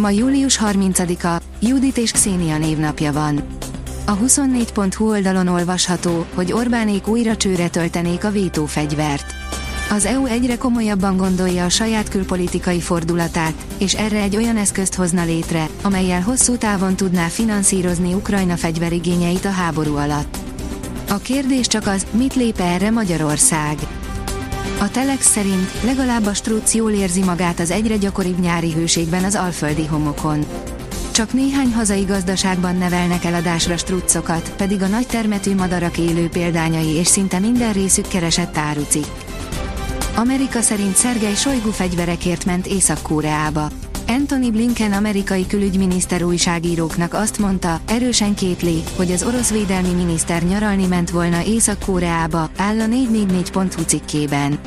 Ma július 30-a, Judit és Xenia névnapja van. A 24.hu oldalon olvasható, hogy Orbánék újra csőre töltenék a vétófegyvert. Az EU egyre komolyabban gondolja a saját külpolitikai fordulatát, és erre egy olyan eszközt hozna létre, amelyel hosszú távon tudná finanszírozni Ukrajna fegyverigényeit a háború alatt. A kérdés csak az, mit lép erre Magyarország. A Telex szerint legalább a strúc jól érzi magát az egyre gyakoribb nyári hőségben az alföldi homokon. Csak néhány hazai gazdaságban nevelnek eladásra struccokat, pedig a nagy termetű madarak élő példányai és szinte minden részük keresett árucik. Amerika szerint Szergej Sojgu fegyverekért ment Észak-Koreába. Anthony Blinken amerikai külügyminiszter újságíróknak azt mondta, erősen kétli, hogy az orosz védelmi miniszter nyaralni ment volna Észak-Koreába, áll a 444.hu cikkében.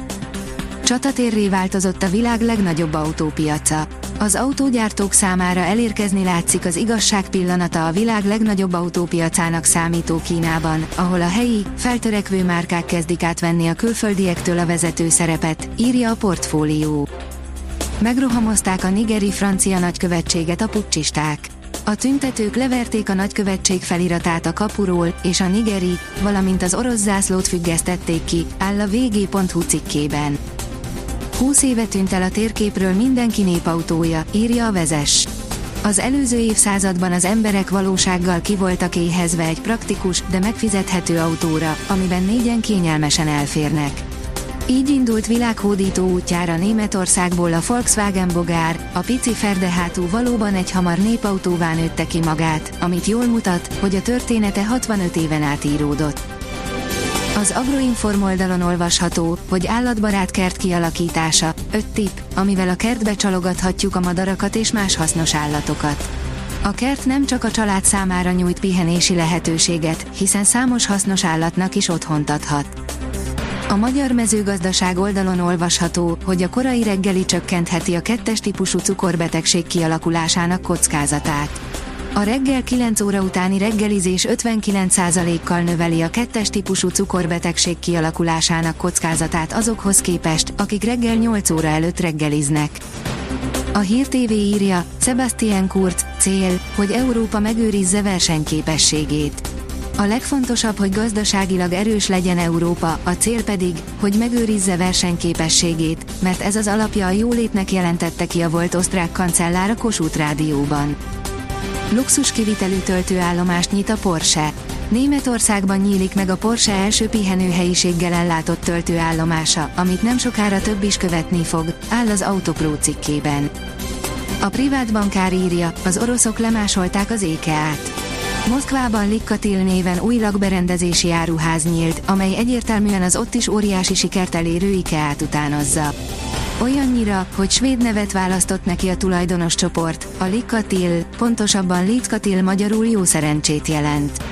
Csatatérré változott a világ legnagyobb autópiaca. Az autógyártók számára elérkezni látszik az igazság pillanata a világ legnagyobb autópiacának számító Kínában, ahol a helyi, feltörekvő márkák kezdik átvenni a külföldiektől a vezető szerepet, írja a portfólió. Megrohamozták a nigeri francia nagykövetséget a pucsisták. A tüntetők leverték a nagykövetség feliratát a kapuról, és a nigeri, valamint az orosz zászlót függesztették ki, áll a vg.hu cikkében. 20 éve tűnt el a térképről mindenki népautója, írja a vezes. Az előző évszázadban az emberek valósággal ki voltak éhezve egy praktikus, de megfizethető autóra, amiben négyen kényelmesen elférnek. Így indult világhódító útjára Németországból a Volkswagen Bogár, a pici ferdehátú valóban egy hamar népautóvá nőtte ki magát, amit jól mutat, hogy a története 65 éven át íródott. Az Agroinform oldalon olvasható, hogy állatbarát kert kialakítása, 5 tipp, amivel a kertbe csalogathatjuk a madarakat és más hasznos állatokat. A kert nem csak a család számára nyújt pihenési lehetőséget, hiszen számos hasznos állatnak is otthont adhat. A magyar mezőgazdaság oldalon olvasható, hogy a korai reggeli csökkentheti a kettes típusú cukorbetegség kialakulásának kockázatát. A reggel 9 óra utáni reggelizés 59%-kal növeli a kettes típusú cukorbetegség kialakulásának kockázatát azokhoz képest, akik reggel 8 óra előtt reggeliznek. A Hír TV írja, Sebastian Kurz, cél, hogy Európa megőrizze versenyképességét. A legfontosabb, hogy gazdaságilag erős legyen Európa, a cél pedig, hogy megőrizze versenyképességét, mert ez az alapja a jólétnek jelentette ki a volt osztrák kancellár a Kossuth Rádióban. Luxus kivitelű töltőállomást nyit a Porsche. Németországban nyílik meg a Porsche első pihenőhelyiséggel ellátott töltőállomása, amit nem sokára több is követni fog, áll az Autopro cikkében. A privát bankár írja, az oroszok lemásolták az ékeát. Moszkvában Likkatil néven új lakberendezési áruház nyílt, amely egyértelműen az ott is óriási sikert elérő IKEA-t utánozza. Olyannyira, hogy svéd nevet választott neki a tulajdonos csoport, a Likkatil, pontosabban Litkatil magyarul jó szerencsét jelent.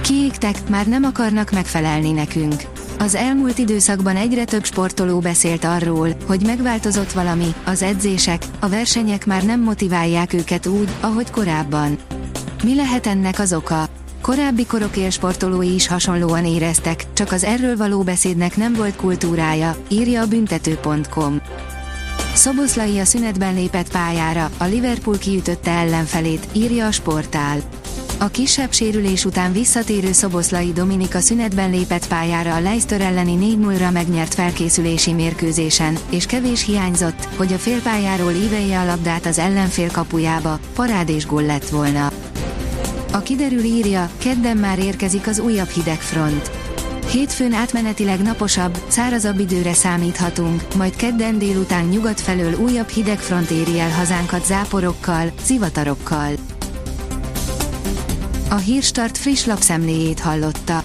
Kiégtek, már nem akarnak megfelelni nekünk. Az elmúlt időszakban egyre több sportoló beszélt arról, hogy megváltozott valami, az edzések, a versenyek már nem motiválják őket úgy, ahogy korábban. Mi lehet ennek az oka? Korábbi korok élsportolói is hasonlóan éreztek, csak az erről való beszédnek nem volt kultúrája, írja a büntető.com. Szoboszlai a szünetben lépett pályára, a Liverpool kiütötte ellenfelét, írja a sportál. A kisebb sérülés után visszatérő Szoboszlai Dominika szünetben lépett pályára a Leicester elleni 4-0-ra megnyert felkészülési mérkőzésen, és kevés hiányzott, hogy a félpályáról ívelje a labdát az ellenfél kapujába, parádés gól lett volna. A kiderül írja, kedden már érkezik az újabb hidegfront. Hétfőn átmenetileg naposabb, szárazabb időre számíthatunk, majd kedden délután nyugat felől újabb hidegfront éri el hazánkat záporokkal, zivatarokkal. A Hírstart friss lapszemléjét hallotta.